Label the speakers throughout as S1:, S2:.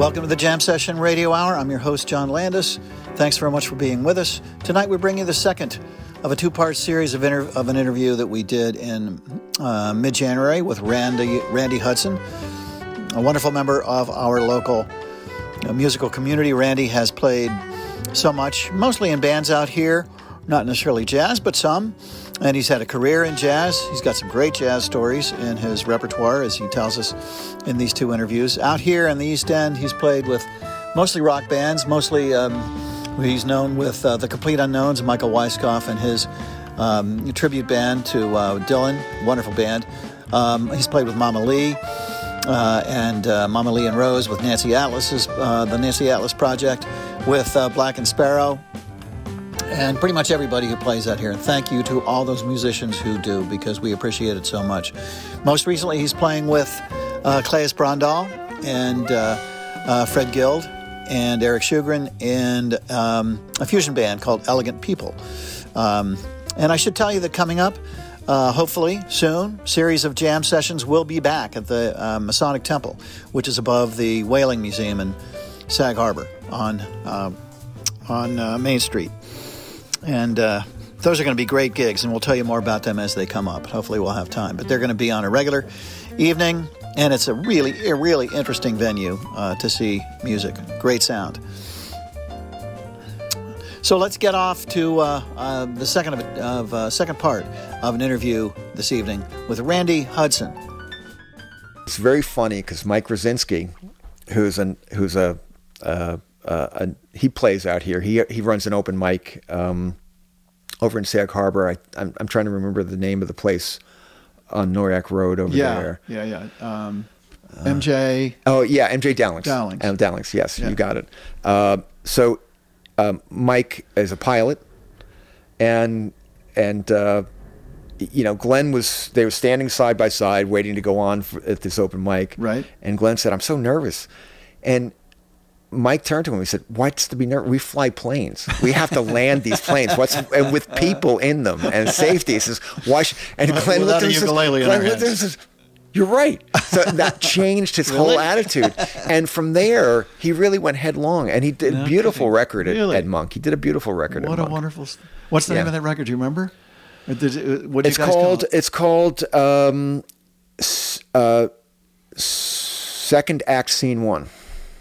S1: Welcome to the Jam Session Radio Hour. I'm your host, John Landis. Thanks very much for being with us. Tonight, we bring you the second of a two part series of, inter- of, an interview that we did in uh, mid January with Randy, Randy Hudson, a wonderful member of our local uh, musical community. Randy has played so much, mostly in bands out here, not necessarily jazz, but some. And he's had a career in jazz. He's got some great jazz stories in his repertoire, as he tells us in these two interviews. Out here in the East End, he's played with mostly rock bands, mostly um, he's known with uh, the Complete Unknowns, Michael Weiskopf and his um, tribute band to uh, Dylan, wonderful band. Um, he's played with Mama Lee. Uh, and uh, Mama Lee and Rose with Nancy Atlas's uh, the Nancy Atlas Project with uh, Black and Sparrow and pretty much everybody who plays out here. And thank you to all those musicians who do because we appreciate it so much. Most recently, he's playing with uh, Claes Brondal and uh, uh, Fred Guild and Eric Shugren and um, a fusion band called Elegant People. Um, and I should tell you that coming up, uh, hopefully soon, series of jam sessions will be back at the uh, Masonic Temple, which is above the Whaling Museum in Sag Harbor on uh, on Main Street. And uh, those are going to be great gigs, and we'll tell you more about them as they come up. Hopefully, we'll have time. But they're going to be on a regular evening, and it's a really, a really interesting venue uh, to see music. Great sound. So let's get off to uh, uh the second of, of uh, second part of an interview this evening with Randy Hudson.
S2: It's very funny because Mike Rosinski, who's an who's a uh, uh, a, he plays out here. He he runs an open mic um, over in Sag Harbor. I, I'm I'm trying to remember the name of the place on Noyac Road over
S1: yeah,
S2: there.
S1: Yeah, yeah, um, MJ.
S2: Oh yeah, MJ Dowlings.
S1: Dowlings.
S2: Um, Dowlings. Yes, yeah. you got it. Uh, so um, Mike is a pilot, and and uh, you know Glenn was they were standing side by side waiting to go on for, at this open mic.
S1: Right.
S2: And Glenn said, "I'm so nervous," and Mike turned to him. And he said, "What's to be nervous? We fly planes. We have to land these planes. What's and with people in them and safety?" He says, "Why?" Should, and Glenn looked at him and says, "You're right." So that changed his really? whole attitude. And from there, he really went headlong. And he did a beautiful kidding. record at, really? at, Monk. He did a beautiful record.
S1: What
S2: a
S1: Monk. wonderful! What's the yeah. name of that record? Do you remember?
S2: What it's called. It? It's called um, uh, Second Act Scene One.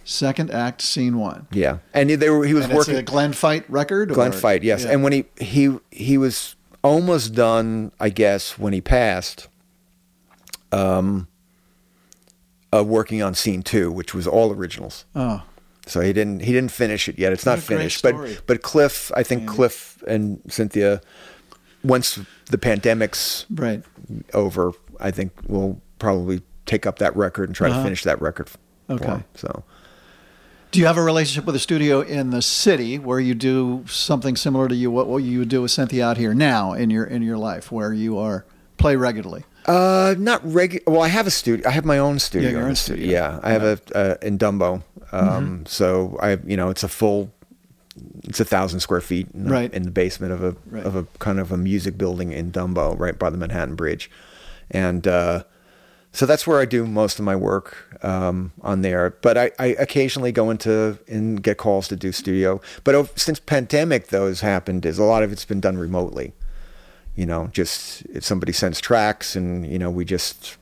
S1: Second act, scene one.
S2: Yeah, and they were he was
S1: and
S2: working
S1: a Glenn Fight record.
S2: Glenn Fight, yes. Yeah. And when he he he was almost done, I guess, when he passed. Um. Uh, working on scene two, which was all originals.
S1: Oh.
S2: So he didn't he didn't finish it yet. It's not finished, but but Cliff, I think Cliff and Cynthia, once the pandemic's
S1: right
S2: over, I think we'll probably take up that record and try uh-huh. to finish that record.
S1: Okay.
S2: So
S1: do you have a relationship with a studio in the city where you do something similar to you what, what you would do with Cynthia out here now in your in your life, where you are play regularly?
S2: Uh, not regular. Well, I have a studio. I have my own studio.
S1: Yeah, your own studio.
S2: Yeah, I have a uh, in Dumbo. Um, mm-hmm. So I, you know, it's a full. It's a thousand square feet in the,
S1: right.
S2: in the basement of a
S1: right.
S2: of a kind of a music building in Dumbo, right by the Manhattan Bridge, and uh, so that's where I do most of my work um, on there. But I, I, occasionally go into and get calls to do studio. But since pandemic though has happened, is a lot of it's been done remotely. You know, just if somebody sends tracks and you know we just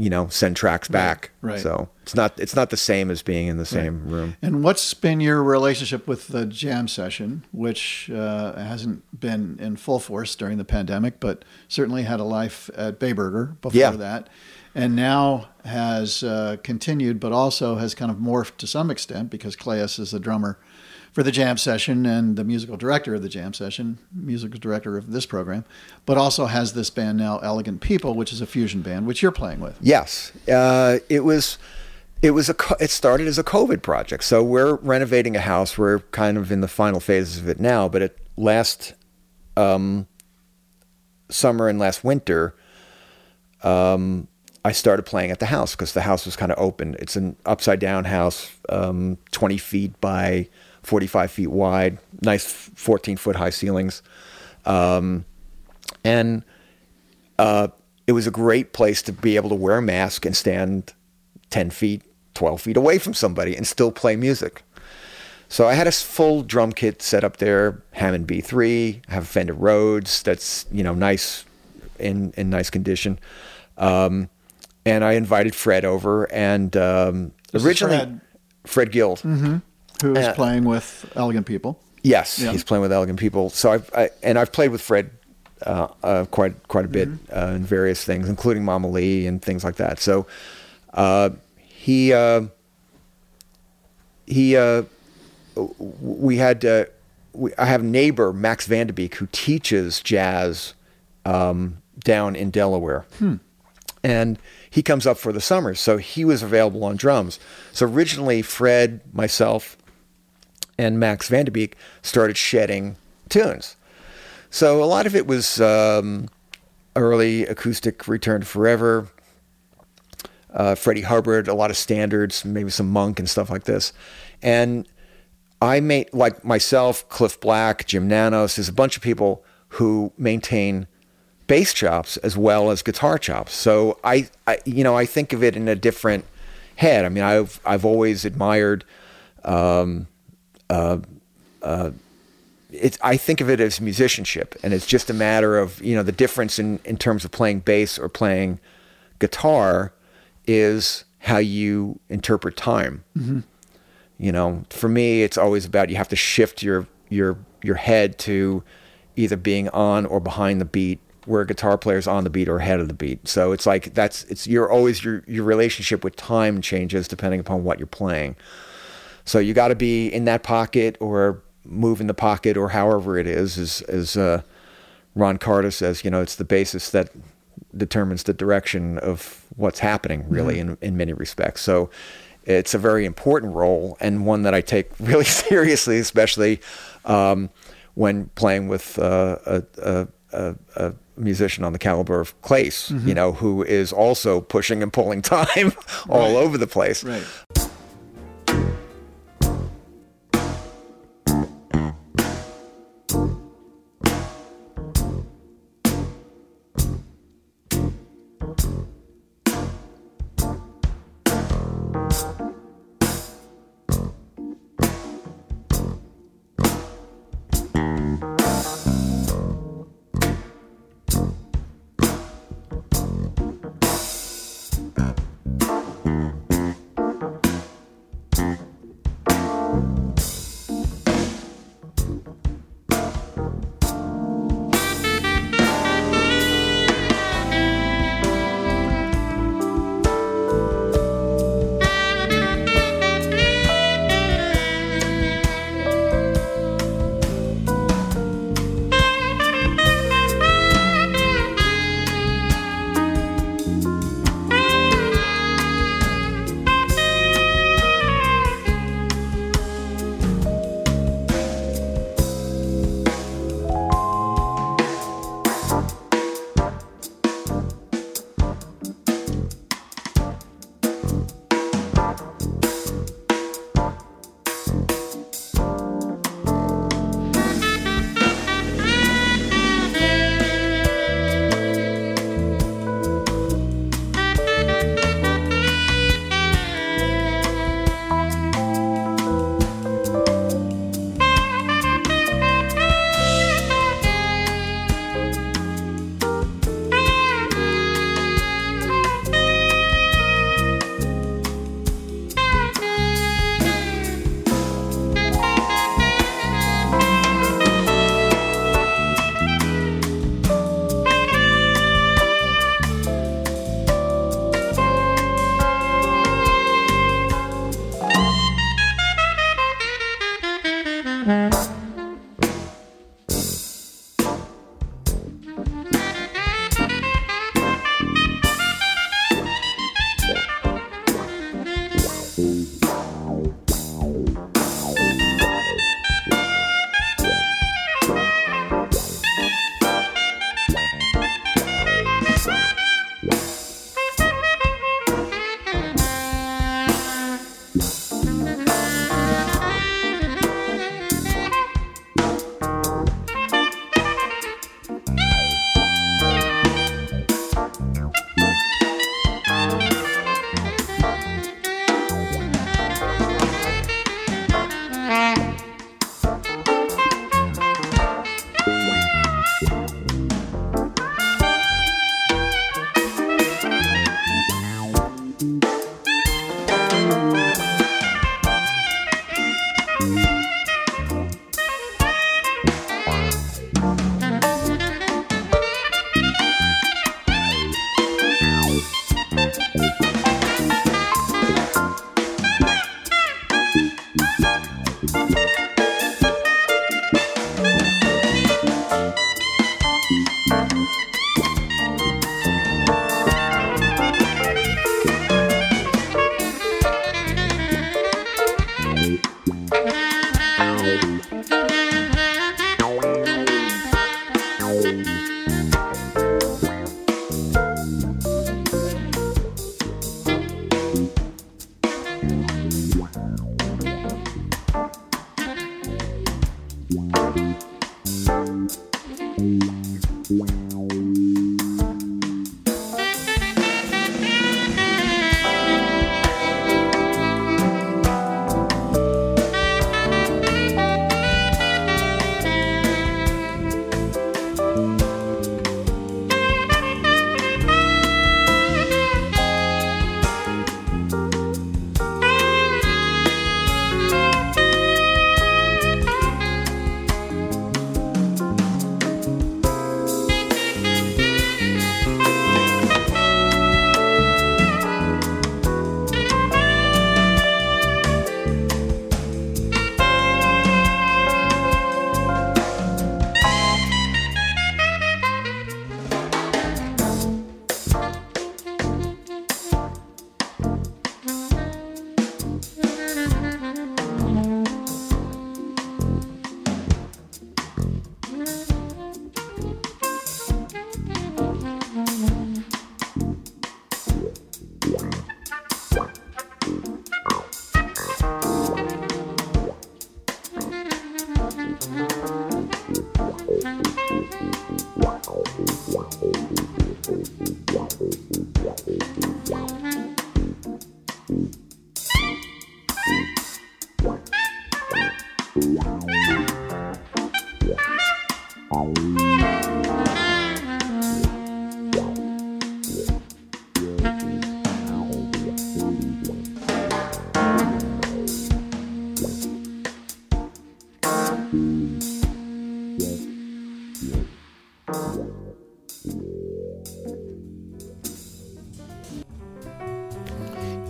S2: you know send tracks back.
S1: Right. right.
S2: So it's not it's not the same as being in the same right. room.
S1: And what's been your relationship with the jam session, which uh, hasn't been in full force during the pandemic, but certainly had a life at Bayburger before
S2: yeah.
S1: that, and now has uh, continued, but also has kind of morphed to some extent because Claes is the drummer for the jam session and the musical director of the jam session, musical director of this program, but also has this band now, Elegant People, which is a fusion band, which you're playing with.
S2: Yes, uh, it was. It was a. It started as a COVID project. So we're renovating a house. We're kind of in the final phases of it now. But it last um, summer and last winter, um, I started playing at the house because the house was kind of open. It's an upside down house, um, 20 feet by 45 feet wide, nice 14 foot high ceilings. Um, and uh, it was a great place to be able to wear a mask and stand 10 feet 12 feet away from somebody and still play music. So I had a full drum kit set up there, Hammond B3, I have a Fender Rhodes that's, you know, nice in, in nice condition. Um, and I invited Fred over and um, originally
S1: Fred.
S2: Fred Guild.
S1: Who's
S2: Uh,
S1: playing with Elegant People?
S2: Yes,
S1: Yeah.
S2: he's playing with elegant people. So I've I, and I've played with Fred uh, uh, quite quite a bit uh, in various things, including Mama Lee and things like that. So uh, he uh, he uh, we had uh, we, I have a neighbor Max Vanderbeek who teaches jazz um, down in Delaware. And he comes up for the summers, so he was available on drums. So originally, Fred, myself, and Max Vanderbeek started shedding tunes. So a lot of it was um, early acoustic Return Forever, uh, Freddie Hubbard, a lot of standards, maybe some Monk and stuff like this. And I made, like myself, Cliff Black, Jim Nanos, there's a bunch of people who maintain bass chops as well as guitar chops. So I, I you know, I think of it in a different head. I mean, I've I've always admired um, Uh, uh, it's I think of it as musicianship, and it's just a matter of you know the difference in in terms of playing bass or playing guitar is how you interpret time. Mm-hmm. You know, for me, it's always about you have to shift your your your head to either being on or behind the beat, where a guitar player's on the beat or ahead of the beat. So it's like that's it's you're always your your relationship with time changes depending upon what you're playing. So you got to be in that pocket or move in the pocket or however it is, as, as uh, Ron Carter says, you know, it's the basis that determines the direction of what's happening really in, in many respects. So it's a very important role and one that I take really seriously, especially um, when playing with uh, a, a, a, a musician on the caliber of Claes, you know, who is also pushing and pulling time all over the place.
S1: Right.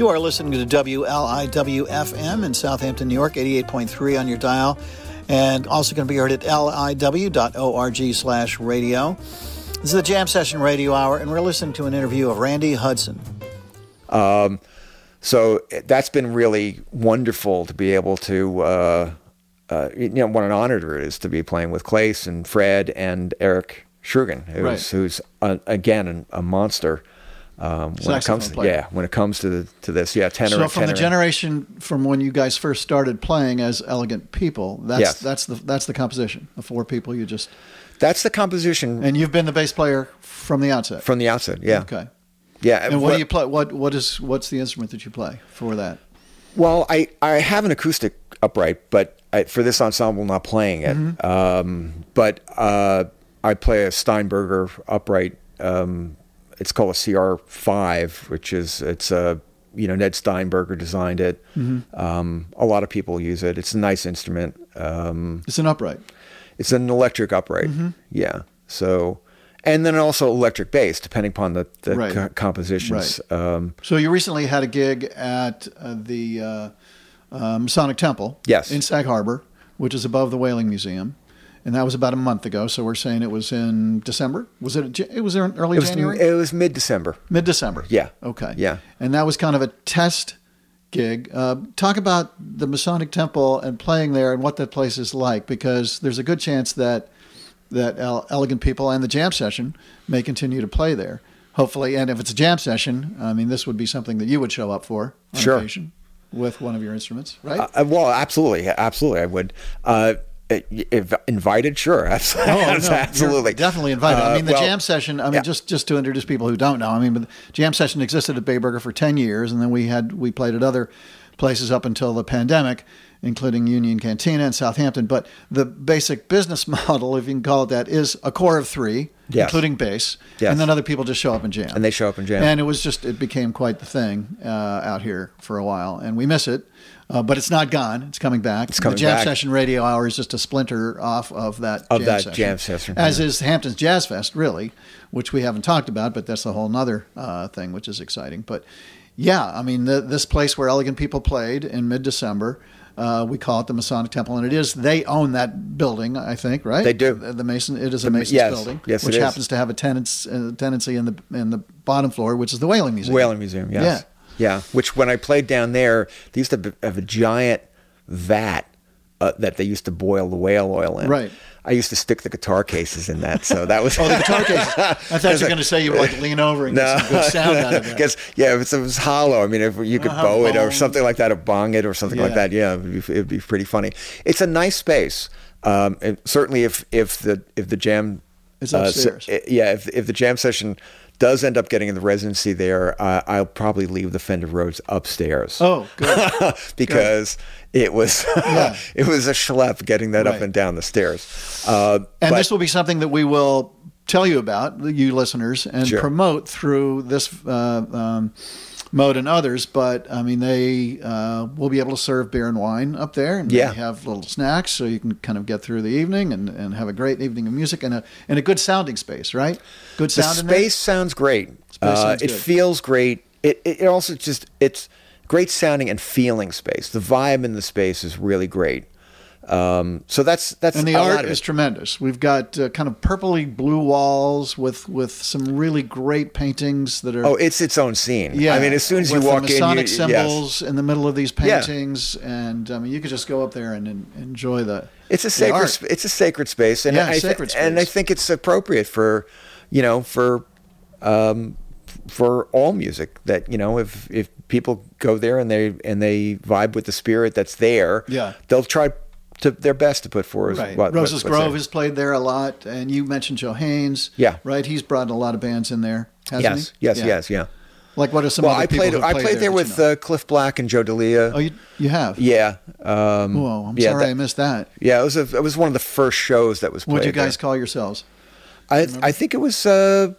S3: You are listening to WLIWFM in Southampton, New York, 88.3 on your dial, and also going to be heard at liw.org slash radio. This is the Jam Session Radio Hour, and we're listening to an interview of Randy Hudson.
S2: Um, so that's been really wonderful to be able to, uh, uh, you know, what an honor it is to be playing with Claes and Fred and Eric Schrugen, who's,
S3: Right.
S2: who's uh, again a monster. Um, when it comes, to,
S3: player.
S2: yeah, when it comes to to this, yeah, tenor.
S1: So from the generation from when you guys first started playing as Elegant People, that's
S2: Yes.
S1: that's the that's the composition. The four people you just
S2: that's the composition
S1: and you've been the bass player from the outset.
S2: from the outset. Yeah,
S1: Okay.
S2: yeah.
S1: And what
S2: Well-
S1: do you play? What what is what's the instrument that you play for that?
S2: Well, I, I have an acoustic upright, but I, for this ensemble, not playing it.
S1: Mm-hmm.
S2: Um, but uh, I play a Steinberger upright. Um, it's called a CR5, which is it's a you know Ned Steinberger designed it.
S1: Mm-hmm.
S2: Um, a lot of people use it. It's a nice instrument. Um,
S1: It's an upright.
S2: it's an electric upright.
S1: Mm-hmm.
S2: Yeah. So. And then also electric bass, depending upon the, the
S1: Right.
S2: co- compositions. Um,
S1: So you recently had a gig at uh, the uh, um, Sonic Temple,
S2: Yes.
S1: in Sag Harbor, which is above the Whaling Museum, and that was about a month ago. So we're saying it was in December. Was it? It was in early
S2: it was,
S1: January,
S2: it was mid December.
S1: mid December.
S2: Yeah.
S1: Okay.
S2: Yeah.
S1: And that was kind of a test gig. Uh, talk about the Masonic Temple and playing there and what that place is like, because there's a good chance that that Elegant People and the Jam Session may continue to play there. Hopefully, and if it's a jam session, I mean, this would be something that you would show up for on
S2: Sure.
S1: occasion with one of your instruments, right?
S2: Uh, well, absolutely, absolutely, I would. Uh, if invited, sure, absolutely,
S1: Oh, no,
S2: absolutely,
S1: definitely invited. I
S2: Uh,
S1: mean, the
S2: well,
S1: jam session. I mean,
S2: yeah.
S1: just just to introduce people who don't know. I mean, but the jam session existed at Bayburger for ten years, and then we had we played at other places up until the pandemic, including Union Cantina and Southampton. But the basic business model, if you can call it that, is a core of three,
S2: Yes.
S1: including bass,
S2: Yes.
S1: and then other people just show up and jam.
S2: And they show up and jam.
S1: And it was just it became quite the thing uh, out here for a while, and we miss it. Uh, but it's not gone. It's coming back.
S2: It's coming
S1: the Jam
S2: back.
S1: Session Radio Hour is just a splinter off of that
S2: Of
S1: jam
S2: that
S1: session,
S2: jam session,
S1: as
S2: yeah.
S1: is Hampton's Jazz Fest, really, which we haven't talked about, but that's a whole nother uh, thing, which is exciting. But yeah, I mean, the, this place where Elegant People played in mid December, uh, we call it the Masonic Temple, and it is they own that building, I think, right?
S2: They do.
S1: The, the Mason, it is a Mason's
S2: yes.
S1: building,
S2: Yes, it
S1: which happens to have a tenants, uh, tenancy in the in the bottom floor, which is the Whaling Museum.
S2: Whaling Museum, yes, yeah. yeah. Which when I played down there, they used to have a giant vat uh, that they used to boil the whale oil in.
S1: Right.
S2: I used to stick the guitar cases in that, so that was.
S1: Oh, the guitar case. I thought you were going to say you would like lean over and get some good sound out of that.
S2: Because yeah, if it's- it was hollow, I mean, if you could
S1: Uh-huh,
S2: bow it or something like that, or bong it or something like that, yeah, it'd be, it'd be pretty funny. It's a nice space. Um, and certainly, if if the if the jam,
S1: It's
S2: uh,
S1: upstairs.
S2: yeah, if if the jam session does end up getting in the residency there, uh, I'll probably leave the Fender Rhodes upstairs.
S1: Oh, good.
S2: because it was
S1: Yeah.
S2: it was a schlep getting that up and down the stairs. Uh,
S1: And
S2: but-
S1: this will be something that we will tell you about, you listeners, and
S2: Sure.
S1: promote through this uh, um, mode and others. But I mean, they uh, will be able to serve beer and wine up there, and
S2: Yeah.
S1: they have little snacks, so you can kind of get through the evening and, and have a great evening of music and a and a good sounding space, right? Good
S2: the
S1: sound there.
S2: space sounds great.
S1: Space
S2: Uh,
S1: sounds
S2: it feels great. It it also just it's great sounding and feeling space. The vibe in the space is really great. Um, so that's that's
S1: and the art is tremendous. We've got uh, kind of purpley blue walls with with some really great paintings that are
S2: Oh, it's its own scene.
S1: Yeah,
S2: I mean, as soon as you walk
S1: the
S2: in,
S1: Masonic
S2: you,
S1: symbols
S2: yes.
S1: in the middle of these
S2: Yeah.
S1: paintings, and I mean, you could just go up there and, en- enjoy the.
S2: It's a sacred. sp- It's a sacred space, and
S1: Yeah,
S2: I
S1: sacred
S2: and I think it's appropriate for, you know, for, um, for all music. That you know, if if people go there and they and they vibe with the spirit that's there,
S1: Yeah.
S2: they'll try to their best to put forward
S1: Right.
S2: what,
S1: Roses
S2: what-
S1: Grove has played there a lot, and you mentioned Joe Haynes.
S2: Yeah.
S1: Right. He's brought a lot of bands in there, hasn't
S2: Yes,
S1: he?
S2: yes,
S1: Yeah.
S2: yes, yeah.
S1: Like what are some
S2: Well,
S1: other
S2: I played. I played there
S1: that
S2: with
S1: you know?
S2: uh, Cliff Black and Joe Delia.
S1: Oh, you you have.
S2: yeah. Um,
S1: Whoa, I'm
S2: yeah,
S1: sorry
S2: that-
S1: I missed that.
S2: Yeah, it was a, it was one of the first shows that was.
S1: What'd you guys
S2: there.
S1: call yourselves?
S2: I I think it was. Uh,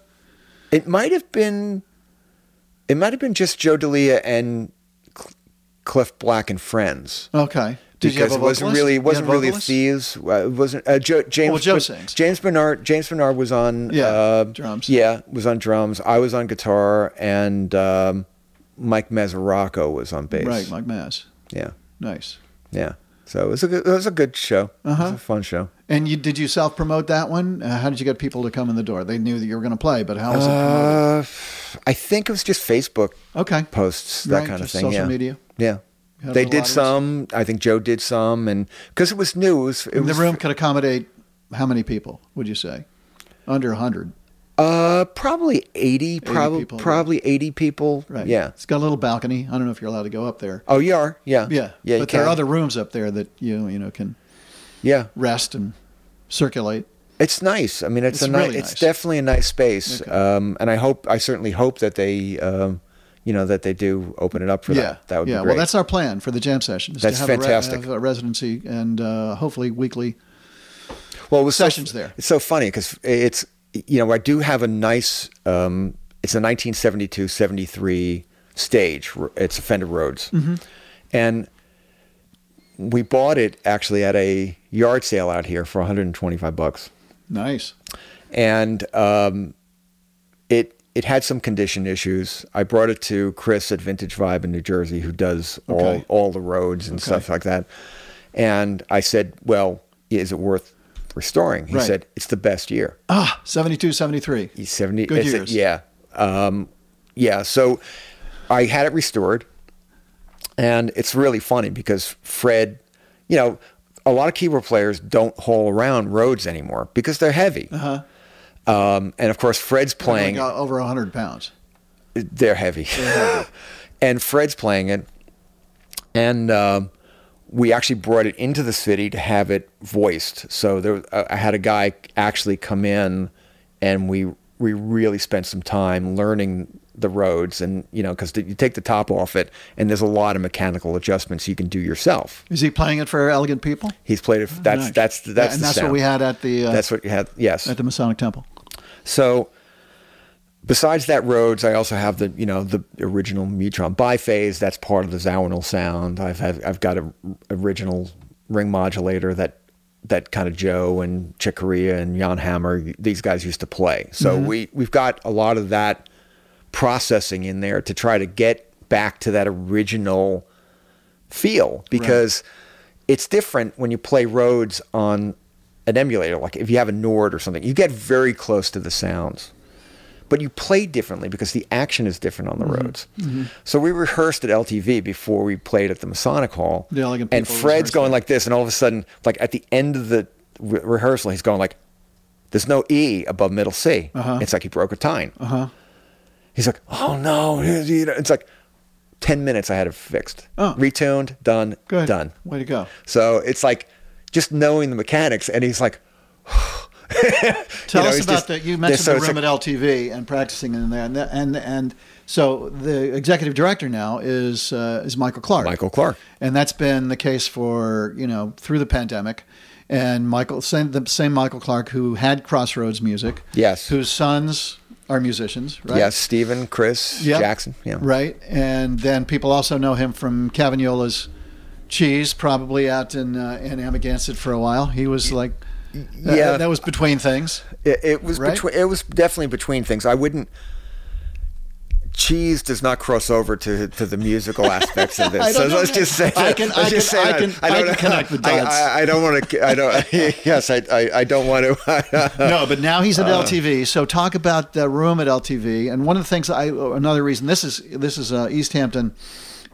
S2: it might have been. It might have been just Joe Delia and Cl- Cliff Black and friends.
S1: Okay. Did
S2: because it wasn't really it wasn't really thieves. Uh, it wasn't uh, Joe, James.
S1: Well, Joe sings.
S2: James Bernard. James Bernard was on.
S1: Yeah,
S2: uh,
S1: drums.
S2: Yeah, was on drums. I was on guitar, and um, Mike Mazzaraco was on bass.
S1: Right, Mike Mass.
S2: Yeah,
S1: Nice.
S2: yeah. So it was a good, it was a good show.
S1: Uh-huh.
S2: was a fun show.
S1: And you did you self promote that one? Uh, how did you get people to come in the door? They knew that you were going to play, but how was it promoted?
S2: Uh, I think it was just Facebook
S1: Okay.
S2: posts, that
S1: Right,
S2: kind of thing.
S1: social
S2: yeah.
S1: media?
S2: Yeah. They did some. I think Joe did some, and because it was new, it was, it was
S1: the room could accommodate how many people? Would you say? Under hundred,
S2: Uh, probably eighty. Probably
S1: people, yeah.
S2: probably eighty people.
S1: right?
S2: Yeah.
S1: It's got a little balcony. I don't know if you're allowed to go up there.
S2: Oh, you are. Yeah.
S1: Yeah,
S2: Yeah. you
S1: But there are other rooms up there that you you know can
S2: Yeah.
S1: rest and circulate.
S2: It's nice. I mean, it's,
S1: It's
S2: a ni-
S1: really
S2: It's definitely a nice space.
S1: Okay.
S2: Um, and I hope. I certainly hope that they. Um, you know that they do open it up for
S1: yeah,
S2: that. That would
S1: yeah.
S2: be great.
S1: Well, that's our plan for the jam session.
S2: That's
S1: to have
S2: fantastic.
S1: A, re- have a residency and uh, hopefully weekly.
S2: well, it was so-
S1: sessions there.
S2: It's so funny because it's you know I do have a nice. Um, it's a 1972-73 stage. It's a Fender Rhodes,
S1: Mm-hmm.
S2: and we bought it actually at a yard sale out here for 125 bucks,
S1: Nice.
S2: and um, it it had some condition issues. I brought it to Chris at Vintage Vibe in New Jersey, who does
S1: Okay.
S2: all all the Rhodes and
S1: Okay.
S2: stuff like that. And I said, "Well, is it worth restoring?" He
S1: Right.
S2: said, "It's the best year."
S1: Ah, 72, 73.
S2: He's 70.
S1: Good years.
S2: yeah. Um, yeah. So I had it restored. And it's really funny because Fred, you know, a lot of keyboard players don't haul around Rhodes anymore because they're heavy.
S1: Uh-huh.
S2: Um, and of course, Fred's playing,
S1: Like, over 100 pounds.
S2: they're heavy. and Fred's playing it. And um, we actually brought it into the city to have it voiced. So there, uh, I had a guy actually come in, and we we really spent some time learning the Rhodes, and you know, because you take the top off it, and there's a lot of mechanical adjustments you can do yourself.
S1: Is he playing it for Elegant People?
S2: He's played it. That's
S1: Nice.
S2: that's that's
S1: and
S2: the
S1: that's
S2: sound.
S1: what we had at the uh,
S2: That's what you had. Yes.
S1: at the Masonic Temple.
S2: So besides that Rhodes, I also have the you know the original Mu-Tron Bi-Phase. That's part of the Zawinul sound. I've have, I've got a original ring modulator that that kind of Joe and Chick Corea and Jan Hammer these guys used to play. So mm-hmm. we we've got a lot of that processing in there to try to get back to that original feel because it's different when you play Rhodes on an emulator. Like if you have a Nord or something, you get very close to the sounds, but you play differently because the action is different on the Rhodes. So we rehearsed at LTV before we played at the Masonic Hall,
S1: The Elegant
S2: and Fred's going like this, and all of a sudden, like at the end of the re- rehearsal, he's going like, "There's no E above middle C."
S1: Uh-huh.
S2: It's like he broke a tine.
S1: Uh huh.
S2: He's like, "Oh no!" It's like ten minutes. I had it fixed,
S1: Oh.
S2: retuned, done,
S1: Good.
S2: done.
S1: Way to go.
S2: So it's like just knowing the mechanics, and he's like,
S1: Tell
S2: know,
S1: us about that. You mentioned
S2: so
S1: the room
S2: like-
S1: at LTV and practicing in there, and and and so the executive director now is uh, is Michael Clark.
S2: Michael Clark.
S1: and that's been the case for you know through the pandemic. And Michael, same, the same Michael Clark who had Crossroads Music,
S2: Yes.
S1: whose sons are musicians, right?
S2: Yes, Stephen, Chris,
S1: Yep.
S2: Jackson. Yeah.
S1: Right. And then people also know him from Cavaniola's Cheese, probably out in uh, in Amagansett for a while. He was like,
S2: Yeah.
S1: that was between things.
S2: It, it was
S1: Right?
S2: between. It was definitely between things. I wouldn't. Cheese does not cross over to to the musical aspects of this. So
S1: know.
S2: let's just say.
S1: I can- I can-
S2: say
S1: I
S2: that.
S1: can- I
S2: don't
S1: can connect the
S2: I-
S1: dots.
S2: I, I don't want to. I don't. yes, I, I. I don't want to.
S1: no, but now he's at
S2: Uh.
S1: LTV. So talk about the room at LTV. And one of the things I another reason this is this is uh, East Hampton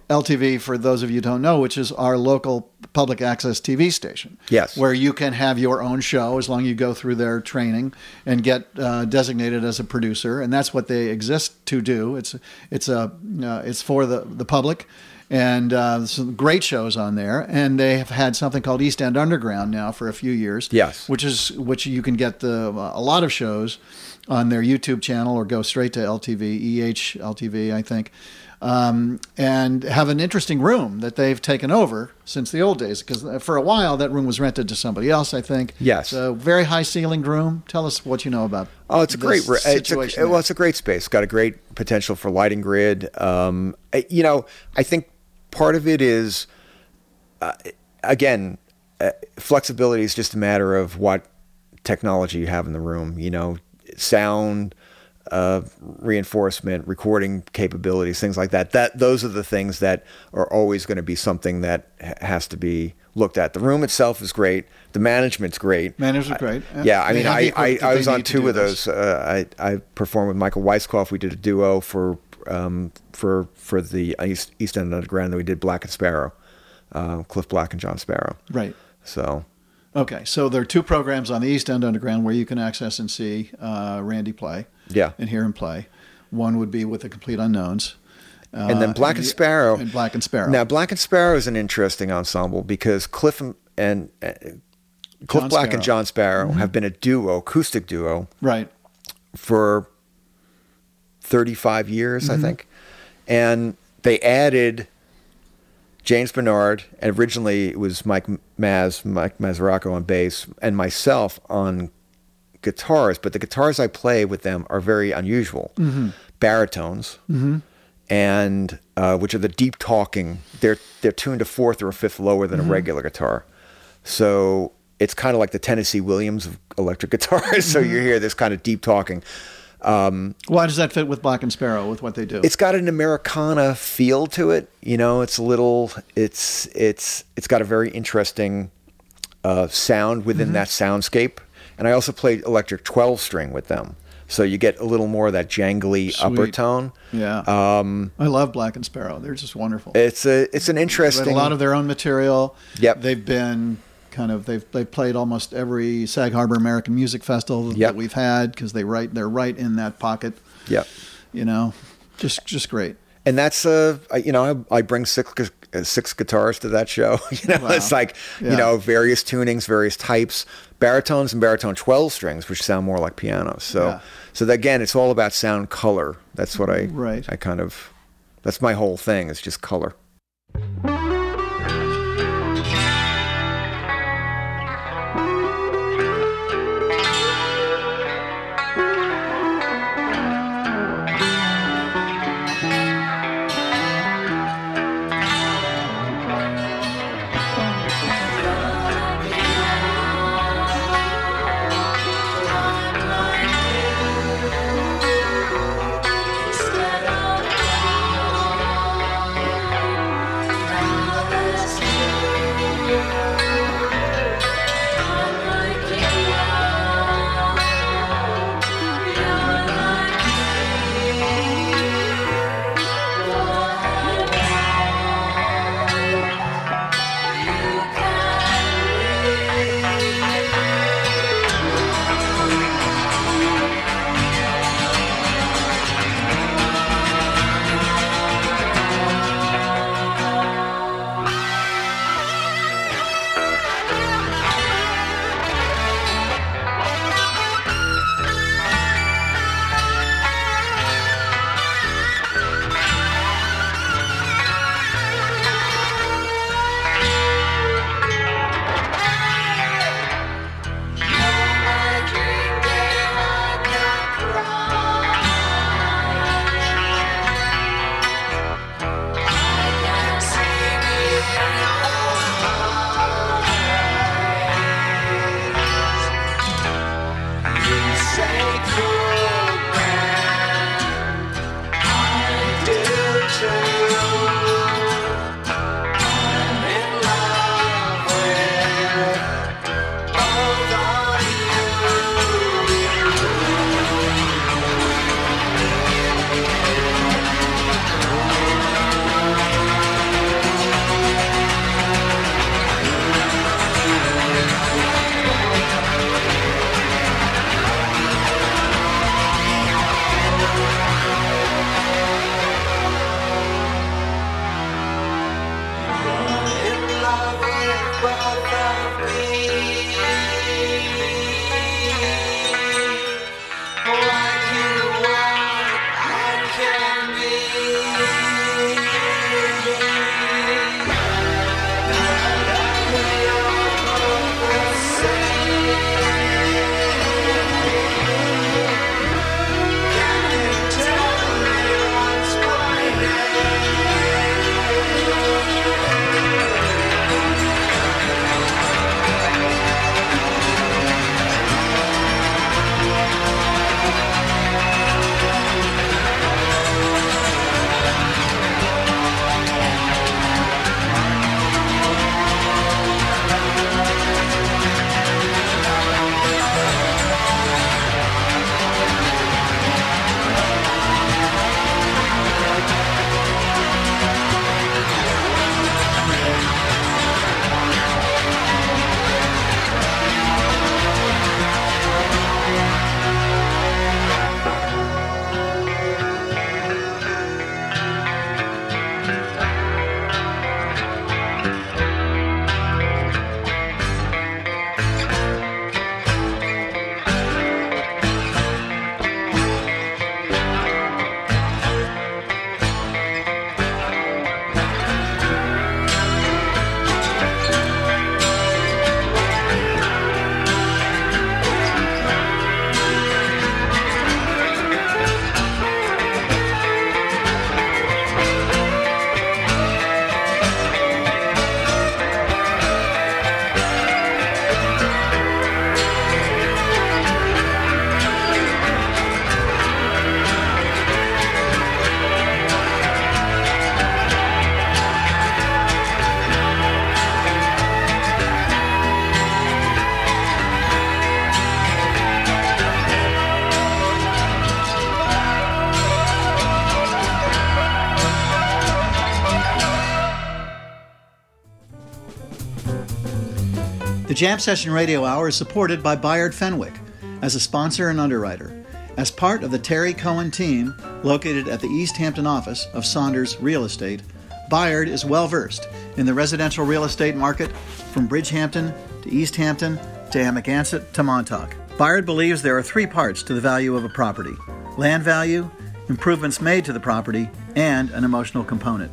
S1: LTV for those of you who don't know, which is our local public access TV station.
S2: Yes.
S1: where you can have your own show as long as you go through their training and get uh, designated as a producer, and that's what they exist to do. It's it's a uh, it's for the the public. And uh, some great shows on there, and they have had something called East End Underground now for a few years
S2: Yes.
S1: which is which you can get the a lot of shows on their YouTube channel or go straight to LTV EH LTV I think, um, and have an interesting room that they've taken over since the old days because for a while that room was rented to somebody else I think.
S2: Yes.
S1: a very high ceilinged room. Tell us what you know about.
S2: Oh, it's a great. It's
S1: situation
S2: a, well, it's a great space. It's got a great potential for lighting grid. Um, you know, I think part of it is, uh, again, uh, flexibility is just a matter of what technology you have in the room. You know, sound, uh, reinforcement, recording capabilities, things like that. That those are the things that are always going to be something that has to be looked at. The room itself is great. The management's great.
S1: Management's great.
S2: I, yeah, I mean, I, I, I was on two of
S1: this.
S2: those. Uh, I, I performed with Michael Weisskopf. We did a duo for um, for for the East, East End Underground. Then we did Black and Sparrow, uh, Cliff Black and John Sparrow.
S1: Right.
S2: So
S1: Okay, so there are two programs on the East End Underground where you can access and see uh, Randy play.
S2: Yeah.
S1: And hear him play. One would be with the Complete Unknowns. Uh,
S2: and then Black and
S1: the-
S2: Sparrow.
S1: And Black and Sparrow.
S2: Now, Black and Sparrow is an interesting ensemble because Cliff and, and uh, Cliff
S1: John
S2: Black
S1: Sparrow. Mm-hmm.
S2: and John Sparrow have been a duo, acoustic duo,
S1: right.
S2: for 35 years,
S1: Mm-hmm.
S2: I think. And they added James Bernard, and originally it was Mike Maz, Mike Mazaraco on bass, and myself on guitars. But the guitars I play with them are very unusual mm-hmm. baritones, mm-hmm. and uh, which are the deep talking. They're they're tuned a fourth or a fifth lower than a mm-hmm. regular guitar, so it's kind of like the Tennessee Williams of electric guitars. so you hear this kind of deep talking.
S1: Why does that fit with Black and Sparrow with what they do?
S2: It's got an Americana feel to it. You know, it's a little. It's it's it's got a very interesting uh, sound within that soundscape. And I also played electric twelve string with them, so you get a little more of that jangly upper tone.
S1: yeah.
S2: Um,
S1: I love Black and Sparrow. They're just wonderful.
S2: it's a it's an interesting.
S1: a lot of their own material.
S2: Yep.
S1: They've been kind of they've they played almost every Sag Harbor American Music Festival
S2: Yep.
S1: that we've had because they right they're right in that pocket.
S2: yeah,
S1: You know, just just great.
S2: and that's uh you know I, I bring six uh, six guitars to that show. You know,
S1: Wow.
S2: it's like
S1: Yeah.
S2: you know various tunings, various types, baritones and baritone twelve strings, which sound more like pianos. So
S1: Yeah.
S2: so that, again, it's all about sound color. That's what I
S1: Right.
S2: I kind of that's my whole thing. It's just color.
S1: Jam Session Radio Hour is supported by Bayard Fenwick as a sponsor and underwriter. As part of the Terry Cohen team, located at the East Hampton office of Saunders Real Estate, Bayard is well versed in the residential real estate market from Bridgehampton to East Hampton to Amagansett to Montauk. Bayard believes there are three parts to the value of a property land value, improvements made to the property, and an emotional component.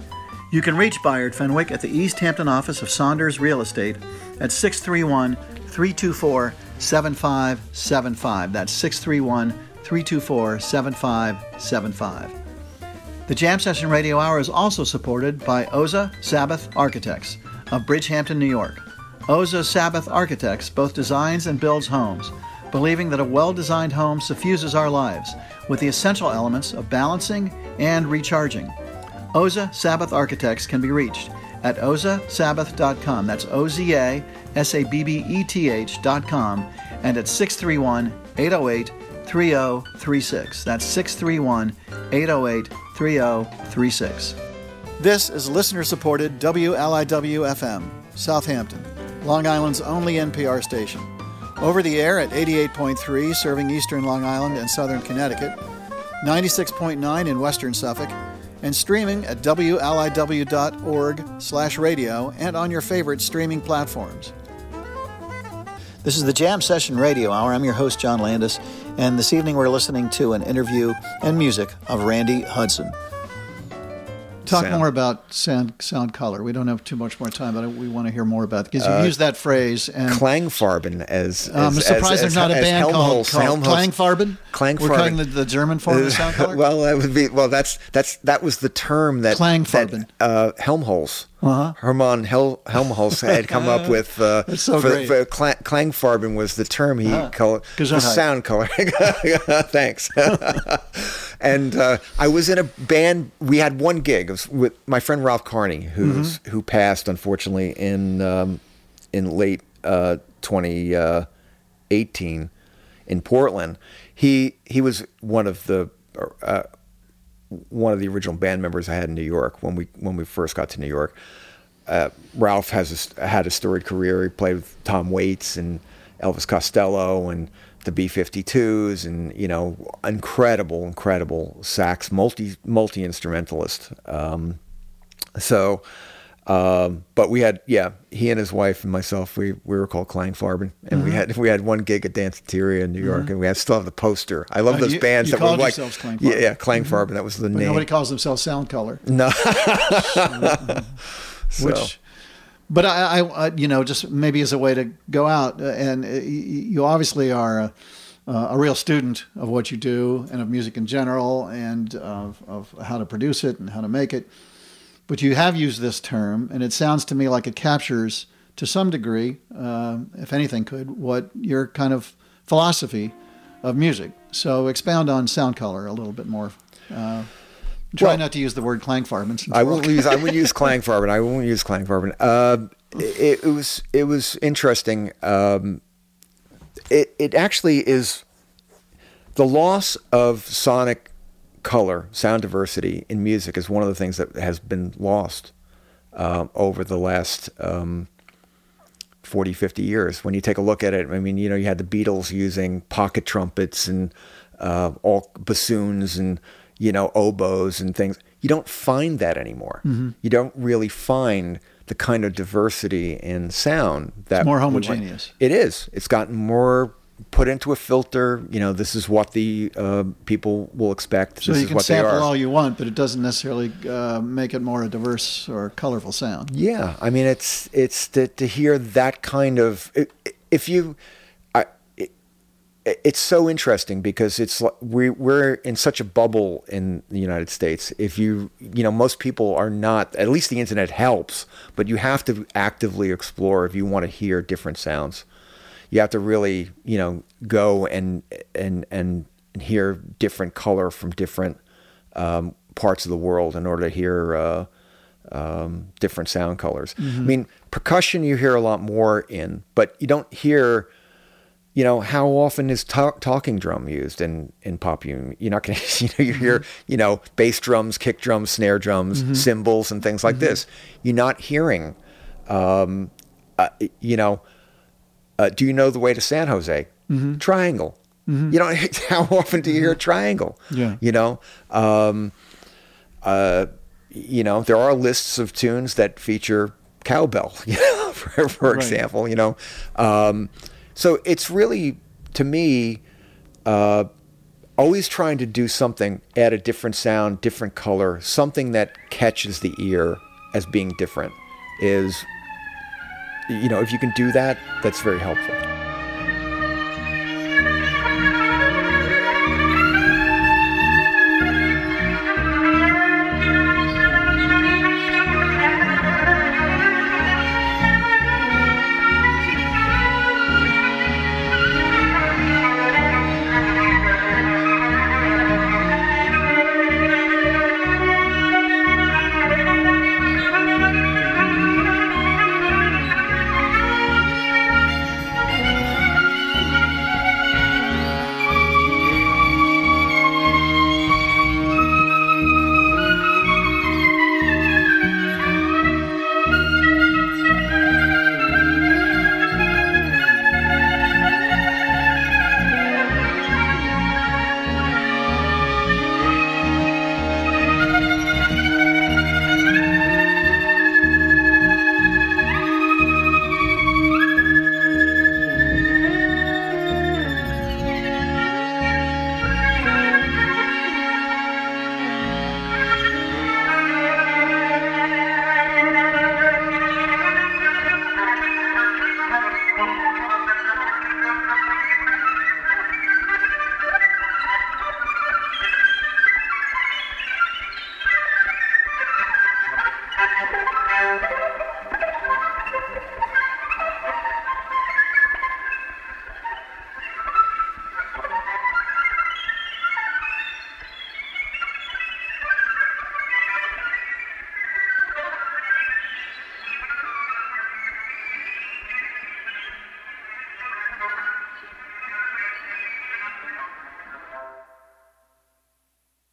S1: You can reach Bayard Fenwick at the East Hampton office of Saunders Real Estate at 631 324 7575. That's 631 324 7575. The Jam Session Radio Hour is also supported by Oza Sabbeth Architects of Bridgehampton, New York. Oza Sabbeth Architects both designs and builds homes, believing that a well designed home suffuses our lives with the essential elements of balancing and recharging. Oza Sabbeth Architects can be reached at ozasabbeth.com. That's O Z A S A B B E T H.com and at 631 808 3036. That's 631 808 3036. This is listener supported WLIW FM, Southampton, Long Island's only NPR station. Over the air at 88.3, serving eastern Long Island and southern Connecticut, 96.9 in western Suffolk, and streaming at wliw.org slash radio and on your favorite streaming platforms. This is the Jam Session Radio Hour. I'm your host, John Landis, and this evening we're listening to an interview and music of Randy Hudson.
S4: Talk
S2: Sound.
S4: more about sound, sound color. We don't have too much more time, but we want to hear more about it because you
S2: Uh,
S4: use that phrase. And
S2: Klangfarben as,
S4: I'm surprised
S2: as,
S4: there's not a
S2: as
S4: band called,
S2: Helmholtz-
S4: called
S2: Helmholtz-
S4: Klangfarben.
S2: Klangfarben.
S4: We're calling the, the German form of sound color.
S2: well, that would be well. That's that's that was the term that
S4: Klangfarben.
S2: that, uh, Helmholtz,
S4: Uh-huh.
S2: Hermann Hel- Helmholtz had come up with. Uh,
S4: so
S2: for,
S4: great.
S2: for Klang- Klangfarben was the term he
S4: Uh-huh.
S2: called the sound color. Thanks. and uh, I was in a band. We had one gig it was with my friend Ralph Carney, who's
S4: Mm-hmm.
S2: who passed unfortunately in um, in late uh, 2018 in Portland. He he was one of the uh, one of the original band members I had in New York when we when we first got to New York. Uh, Ralph has a, had a storied career. He played with Tom Waits and Elvis Costello and the B-52s, and you know, incredible, incredible sax, multi multi instrumentalist. Um, so, um, but we had yeah, he and his wife and myself we we were called Klangfarben, and we had we had one gig at Danceteria in New York, and we have still have the poster. I love
S4: Uh,
S2: those
S4: you-
S2: bands
S4: you
S2: that were like
S4: Klangfarben.
S2: yeah, yeah, Klangfarben. That was the
S4: But
S2: name.
S4: nobody calls themselves sound color.
S2: no, So,
S4: Which, but I, I, you know, just maybe as a way to go out, uh, and uh, you obviously are a, uh, a real student of what you do and of music in general, and of, of how to produce it and how to make it. But you have used this term, and it sounds to me like it captures, to some degree, uh, if anything could, what your kind of philosophy of music. So expound on sound color a little bit more. Uh, try
S2: Well-
S4: not to use the word klangfarben. since
S2: I won't use I won't use Klangfarben. I won't use Klangfarben. Uh, it, it was it was interesting. Um, it it actually is the loss of sonic color, sound diversity in music is one of the things that has been lost um, over the last um, 40, 50 years. When you take a look at it, I mean, you know, you had the Beatles using pocket trumpets and uh, all bassoons and, you know, oboes and things. You don't find that anymore. You don't really find the kind of diversity in sound that
S4: more
S2: would-
S4: homogeneous.
S2: It is. It's gotten more put into a filter. You know, this is what the uh, people will expect.
S4: So
S2: this
S4: you
S2: is
S4: can
S2: what they
S4: sample all you want, but it doesn't necessarily uh, make it more a diverse or colorful sound.
S2: Yeah, I mean, it's it's to, to hear that kind of if you, I, it, it's so interesting because it's like we we're in such a bubble in the United States. If you you know most people are not at least the internet helps, but you have to actively explore if you want to hear different sounds. You have to really you know go and and and hear different color from different um, parts of the world in order to hear. Uh, um, different sound colors. I mean, percussion you hear a lot more in, but you don't hear. You know how often is ta- talking drum used in in pop? You you're not going to you know you hear you know bass drums, kick drums, snare drums, cymbals, and things like this. You're not hearing, um, uh, you know, uh, do you know the way to San Jose? Triangle. You know, how often do you hear triangle?
S4: Yeah.
S2: You know, um, uh, you know, there are lists of tunes that feature cowbell, you know, for, for
S4: Right.
S2: example, you know. Um, so it's really, to me, uh, always trying to do something, add a different sound, different color, something that catches the ear as being different is, you know, if you can do that, that's very helpful.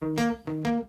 S5: Música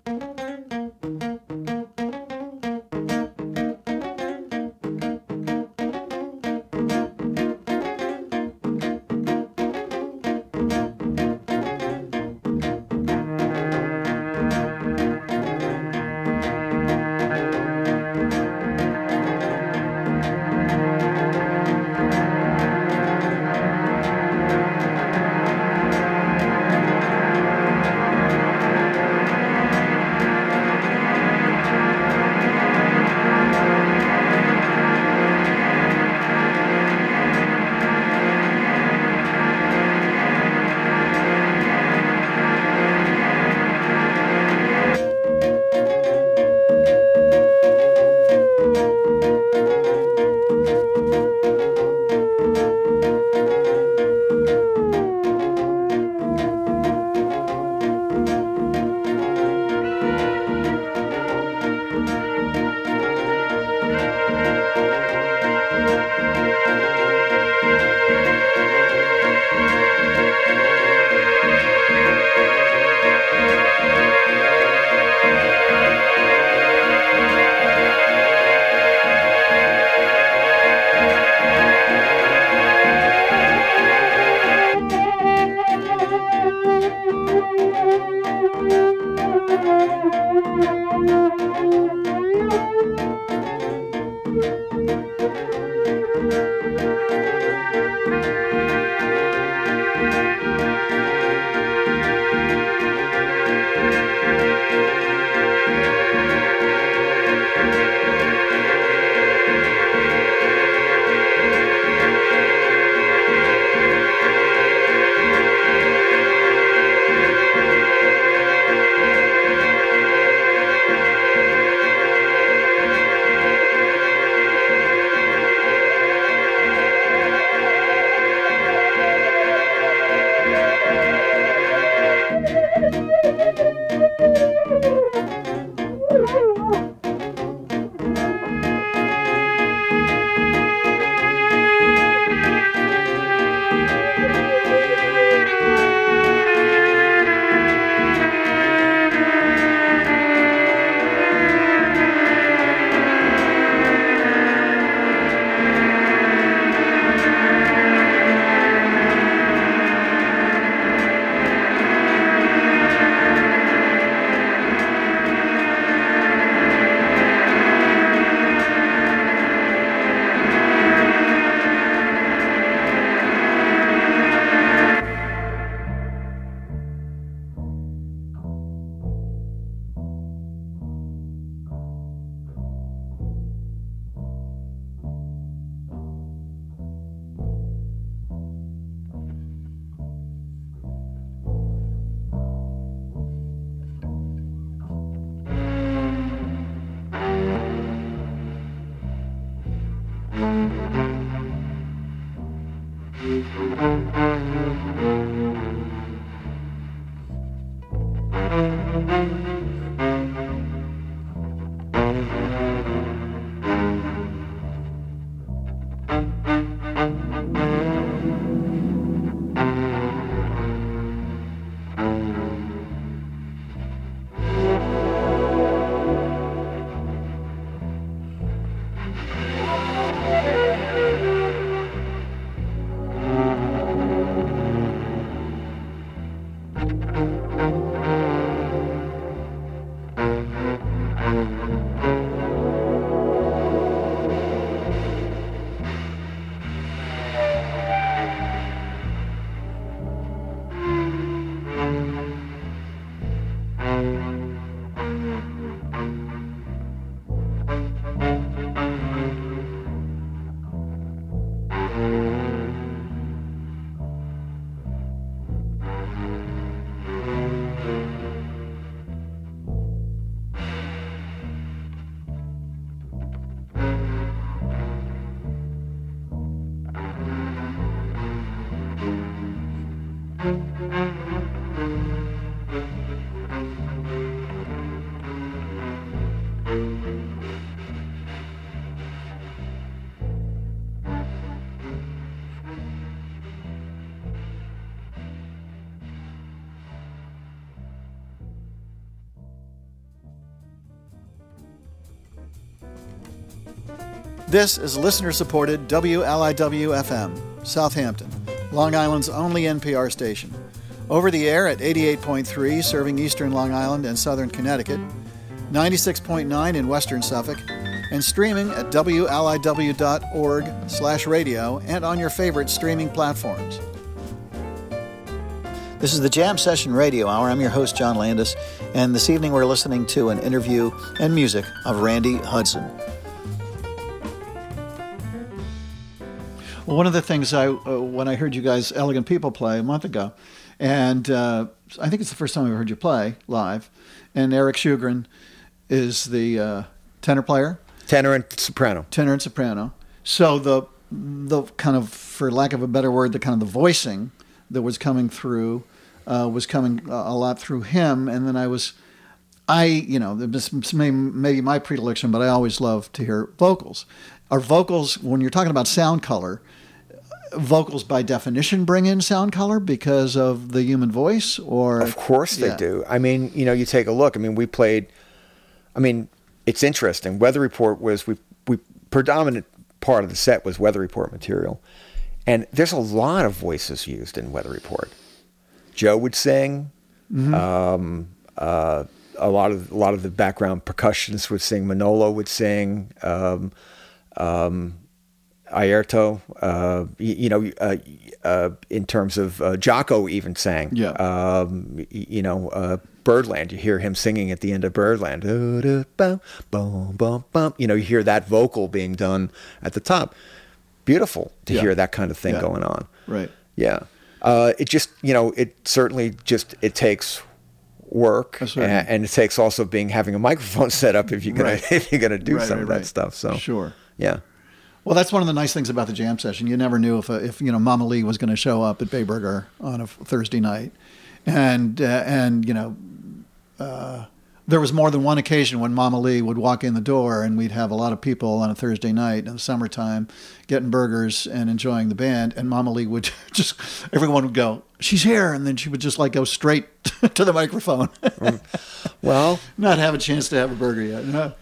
S1: This is listener supported WLIW FM, Southampton, Long Island's only NPR station. Over the air at 88.3, serving eastern Long Island and southern Connecticut, 96.9 in western Suffolk, and streaming at wliw.org slash radio and on your favorite streaming platforms. This is the Jam Session Radio Hour. I'm your host, John Landis, and this evening we're listening to an interview and music of Randy Hudson. One of the things I, uh, when I heard you guys, Elegant People, play a month ago, and uh, I think it's the first time I've heard you play live, and Eric Shugren is the uh, tenor player,
S2: tenor and soprano,
S1: tenor and soprano. So the the kind of, for lack of a better word, the kind of the voicing that was coming through uh, was coming a lot through him, and then I was. I, you know, this may maybe my predilection, but I always love to hear vocals. Are vocals when you're talking about sound color? Vocals by definition bring in sound color because of the human voice or
S2: of course they yeah. do. I mean you know you take a look. I mean we played i mean it's interesting. Weather report was we we predominant part of the set was weather report material. And there's a lot of voices used in weather report. Joe would sing. Mm-hmm. um, uh, a lot of a lot of the background percussionists would sing. Manolo would sing. Um, um, Airto, uh, you, you, know, uh, uh, in terms of uh, Jaco even sang.
S1: Yeah.
S2: Um, you know, uh, Birdland. You hear him singing at the end of Birdland. You know, you hear that vocal being done at the top. Beautiful to yeah. hear that kind of thing
S1: yeah.
S2: going on.
S1: Right.
S2: Yeah. Uh, it just, you know, it certainly just it takes work and, and, it takes also being having a microphone set up if you're gonna right. if you're gonna do right, some of that stuff. So
S1: sure.
S2: Yeah.
S1: Well, that's one of the nice things about the jam session. You never knew if a, if you know Mama Lee was going to show up at Bay Burger on a Thursday night, and uh, and you know. Uh, there was more than one occasion when Mama Lee would walk in the door and we'd have a lot of people on a Thursday night in the summertime getting burgers and enjoying the band. And Mama Lee would just, everyone would go, she's here. And then she would just like go straight to the microphone. Mm.
S2: well,
S1: not have a chance to have a burger yet. No.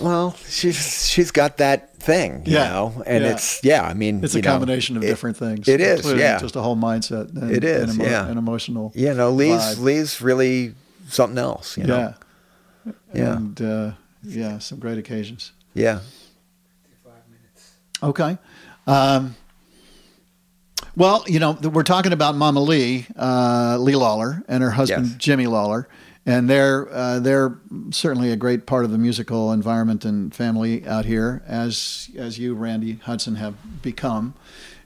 S2: Well, she's, she's got that thing, you yeah. know, and yeah. it's, yeah, I mean,
S1: it's a
S2: know,
S1: combination of it, different things.
S2: It is, yeah.
S1: Just a whole mindset. And,
S2: it is,
S1: and
S2: emo- yeah.
S1: An emotional.
S2: Yeah, no, Lee's, vibe. Lee's really something else, you know.
S1: Yeah. Yeah. And uh, yeah, some great occasions.
S2: Yeah.
S1: Okay. Um, well, you know, we're talking about Mama Lee, uh, Lee Lawler, and her husband yes. Jimmy Lawler, and they're uh, they're certainly a great part of the musical environment and family out here, as as you, Randy Hudson, have become.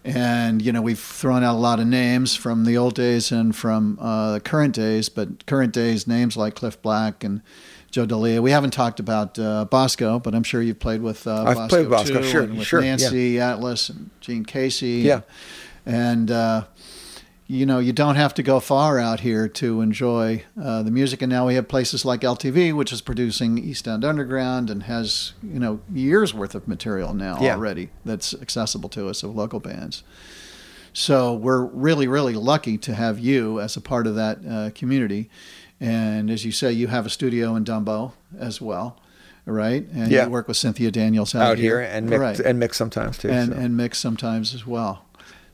S1: And you know, we've thrown out a lot of names from the old days and from uh, current days, but current days names like Cliff Black and Joe Dalia. We haven't talked about uh, Bosco, but I'm sure you've played with uh,
S2: I've
S1: Bosco
S2: played with Bosco,
S1: too,
S2: sure,
S1: with
S2: sure,
S1: Nancy
S2: yeah.
S1: Atlas and Gene Casey.
S2: Yeah,
S1: and, and uh, you know you don't have to go far out here to enjoy uh, the music. And now we have places like LTV, which is producing East End Underground and has you know years worth of material now
S2: yeah.
S1: already that's accessible to us of local bands. So we're really, really lucky to have you as a part of that uh, community. And as you say, you have a studio in Dumbo as well, right? And
S2: yeah.
S1: you work with Cynthia Daniels out,
S2: out here, and mix,
S1: right.
S2: and mix sometimes too,
S1: and
S2: so.
S1: and mix sometimes as well.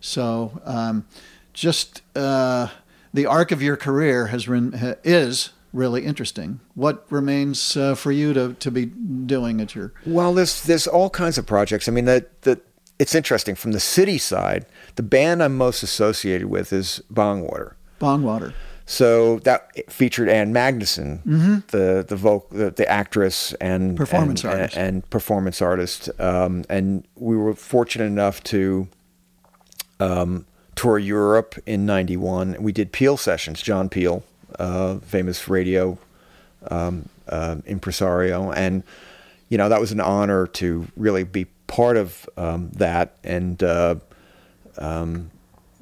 S1: So um, just uh, the arc of your career has been, is really interesting. What remains uh, for you to, to be doing at your?
S2: Well, there's there's all kinds of projects. I mean, the the it's interesting from the city side. The band I'm most associated with is Bongwater.
S1: Bongwater.
S2: So that featured Ann Magnuson,
S1: mm-hmm.
S2: the the, voc- the the actress and
S1: performance
S2: and,
S1: artist,
S2: and, and performance artist. Um, and we were fortunate enough to um, tour Europe in '91. We did Peel sessions. John Peel, uh, famous radio um, uh, impresario, and you know that was an honor to really be part of um, that and. Uh, um,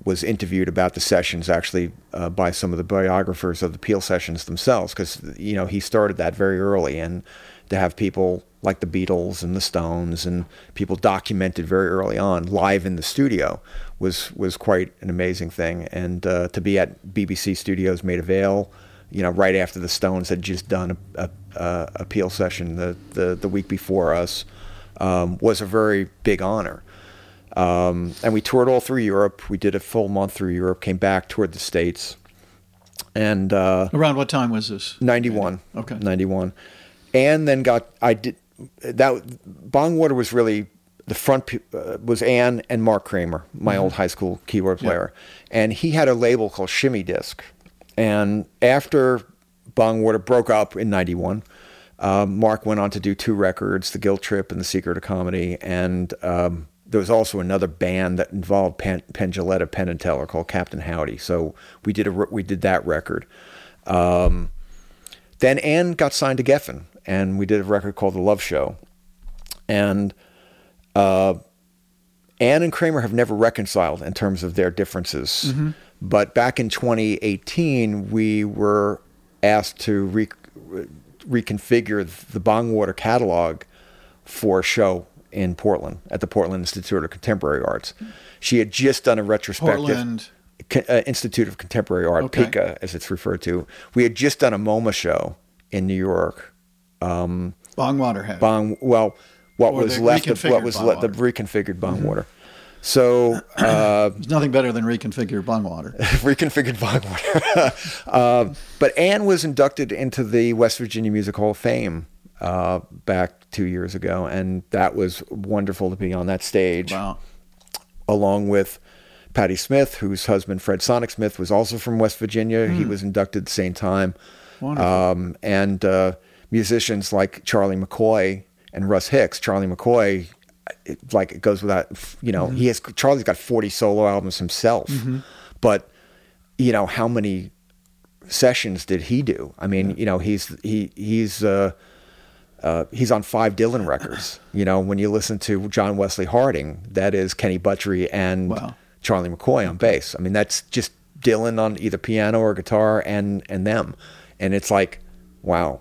S2: was interviewed about the sessions actually uh, by some of the biographers of the Peel sessions themselves because you know he started that very early and to have people like the Beatles and the Stones and people documented very early on live in the studio was was quite an amazing thing and uh, to be at BBC Studios Maida Vale you know right after the Stones had just done a, a, a Peel session the, the the week before us um, was a very big honor. Um, and we toured all through Europe. We did a full month through Europe, came back, toured the States. And uh,
S1: Around what time was this?
S2: 91.
S1: Okay.
S2: 91. And then got, I did, that, Bongwater was really, the front uh, was Ann and Mark Kramer, my old high school keyboard player. And he had a label called Shimmy Disc. And after Bongwater broke up in 91, um, Mark went on to do two records, The Guilt Trip and The Secret of Comedy. And um, there was also another band that involved Penn, Penn Jillette, Penn and Teller called Captain Howdy. So we did a, we did that record. Um, then Ann got signed to Geffen, and we did a record called The Love Show. And uh, Ann and Kramer have never reconciled in terms of their differences. But back in 2018, we were asked to re- reconfigure the Bongwater catalog for a show in Portland at the Portland Institute of Contemporary Arts. She had just done a retrospective.
S1: Portland.
S2: Co- uh, Institute of Contemporary Art,
S1: Okay.
S2: PICA, as it's referred to. We had just done a MoMA show in New York.
S1: Bongwater had.
S2: Bong, well, what
S1: Or
S2: was left of what was le- the reconfigured Bongwater. So uh,
S1: There's nothing better than reconfigured Bongwater.
S2: reconfigured Bongwater. uh, but Ann was inducted into the West Virginia Music Hall of Fame uh, back two years ago, and that was wonderful to be on that stage
S1: Wow.
S2: along with Patti Smith, whose husband Fred Sonic Smith was also from West Virginia. He was inducted at the same time.
S1: Wonderful.
S2: Um, and uh, musicians like Charlie McCoy and Russ Hicks. Charlie McCoy, it, like it goes without, you know, he has Charlie's got forty solo albums himself, but you know how many sessions did he do? I mean, you know, he's he he's. Uh, uh, he's on five Dylan records. You know, when you listen to John Wesley Harding, that is Kenny Buttrey and
S1: Wow.
S2: Charlie McCoy on bass. I mean, that's just Dylan on either piano or guitar and and them, and it's like, wow.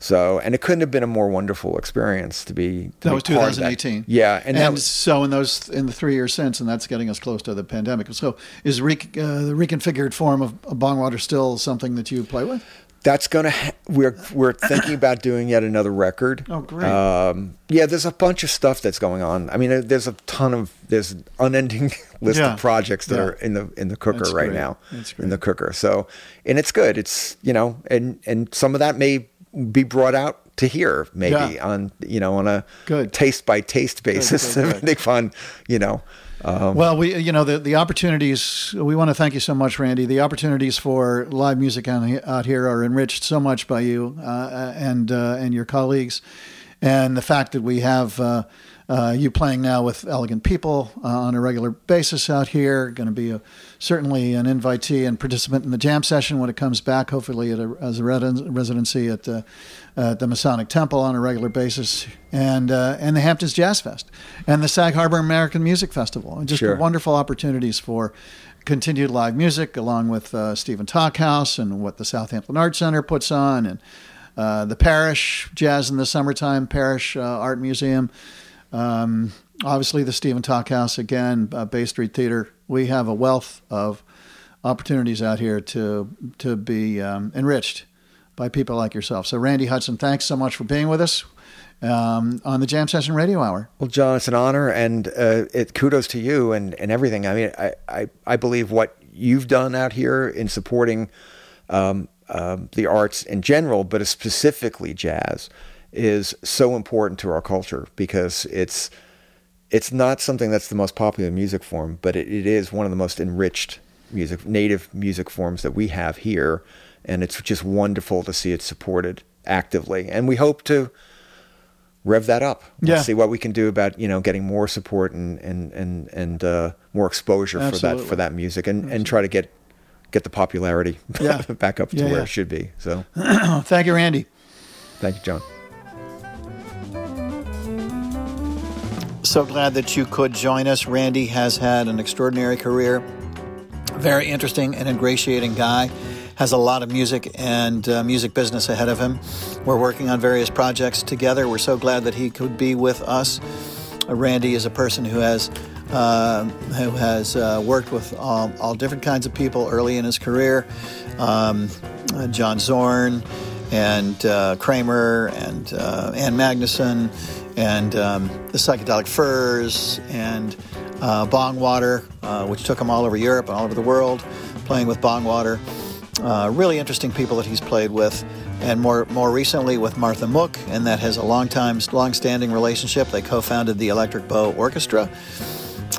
S2: So, and it couldn't have been a more wonderful experience to be. To
S1: That
S2: be
S1: was
S2: part of that.
S1: 2018.
S2: Yeah, and,
S1: And,
S2: was,
S1: so in those in the three years since, and that's getting us close to the pandemic. So is re- uh, the reconfigured form of, of Bongwater still something that you play with?
S2: That's gonna. Ha- we're we're thinking about doing yet another record.
S1: Oh, great.
S2: Um, yeah, there's a bunch of stuff that's going on. I mean, uh, there's a ton of there's an unending list
S1: Yeah.
S2: of projects that
S1: Yeah.
S2: are in the in the cooker
S1: That's
S2: right
S1: great.
S2: now.
S1: That's
S2: in the cooker. So, and it's good. It's you know, and and some of that may be brought out to here maybe
S1: Yeah.
S2: on you know on a
S1: Good.
S2: taste by taste basis.
S1: good, good.
S2: Fun, you know. Um,
S1: Well, we you know the the opportunities. We want to thank you so much, Randy. The opportunities for live music out here are enriched so much by you uh, and uh, and your colleagues, and the fact that we have. Uh, uh, you playing now with elegant people uh, on a regular basis out here. Going to be a, certainly an invitee and participant in the jam session when it comes back. Hopefully, a, as a residency at uh, the Masonic Temple on a regular basis, and uh, and the Hamptons Jazz Fest, and the Sag Harbor American Music Festival. And just
S2: Sure.
S1: wonderful opportunities for continued live music, along with uh, Stephen Talkhouse and what the Southampton Art Center puts on, and uh, the Parish Jazz in the Summertime Parish uh, Art Museum. Um, obviously, the Stephen Talkhouse again, uh, Bay Street Theater. We have a wealth of opportunities out here to to be um, enriched by people like yourself. So, Randy Hudson, thanks so much for being with us um, on the Jam Session Radio Hour.
S2: Well, John, it's an honor, and uh, it kudos to you and, and everything. I mean, I, I, I believe what you've done out here in supporting um, um, the arts in general, but specifically jazz, is so important to our culture because it's it's not something that's the most popular music form, but it, it is one of the most enriched music, native music forms that we have here, and it's just wonderful to see it supported actively. And we hope to rev that up. Let's
S1: Yeah.
S2: see what we can do about you know getting more support and and and and uh, more exposure for that for that music, and and try to get get the popularity
S1: Yeah.
S2: back up to
S1: Yeah,
S2: where
S1: yeah.
S2: it should be. So
S1: Thank you, Randy.
S2: thank you, John.
S6: So glad that you could join us. Randy has had an extraordinary career. Very interesting and ingratiating guy. Has a lot of music and uh, music business ahead of him. We're working on various projects together. We're so glad that he could be with us. Uh, Randy is a person who has uh, who has uh, worked with all, all different kinds of people early in his career. Um, uh, John Zorn and uh, Kramer and uh, Ann Magnuson
S1: and um, the Psychedelic Furs and uh, Bongwater, which took him all over Europe and all over the world, playing with Bongwater. Uh, really interesting people that he's played with, and more more recently with Martha Mooke, and that has a long time, long standing relationship. They co-founded the Electric Bow Orchestra,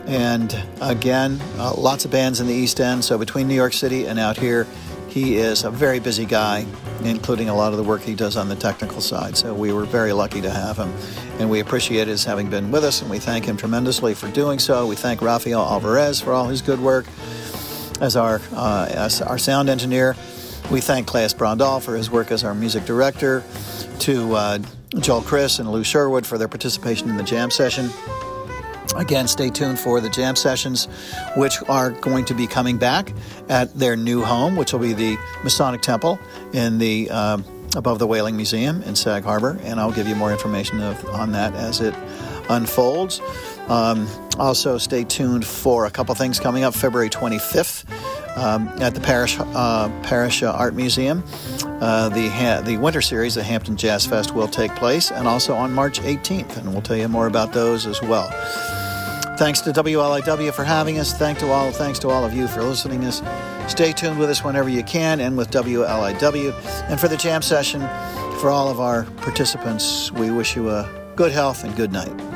S1: and again, uh, lots of bands in the East End. So between New York City and out here, he is a very busy guy, including a lot of the work he does on the technical side. So we were very lucky to have him, and we appreciate his having been with us, and we thank him tremendously for doing so. We thank Rafael Alvarez for all his good work as our uh, as our sound engineer. We thank Claes Brondal for his work as our music director, to uh, Joel Chris and Lou Sherwood for their participation in the jam session. Again, stay tuned for the jam sessions, which are going to be coming back at their new home, which will be the Masonic Temple in the uh, above the Whaling Museum in Sag Harbor, and I'll give you more information of, on that as it unfolds. Um, also, stay tuned for a couple things coming up February 25th um, at the Parish, uh, Parish uh, Art Museum. Uh, the, ha- the winter series, the Hampton Jazz Fest, will take place, and also on March 18th, and we'll tell you more about those as well. Thanks to WLIW for having us. Thank to all, thanks to all of you for listening. Us. Stay tuned with us whenever you can, and with WLIW. And for the jam session, for all of our participants, we wish you a good health and good night.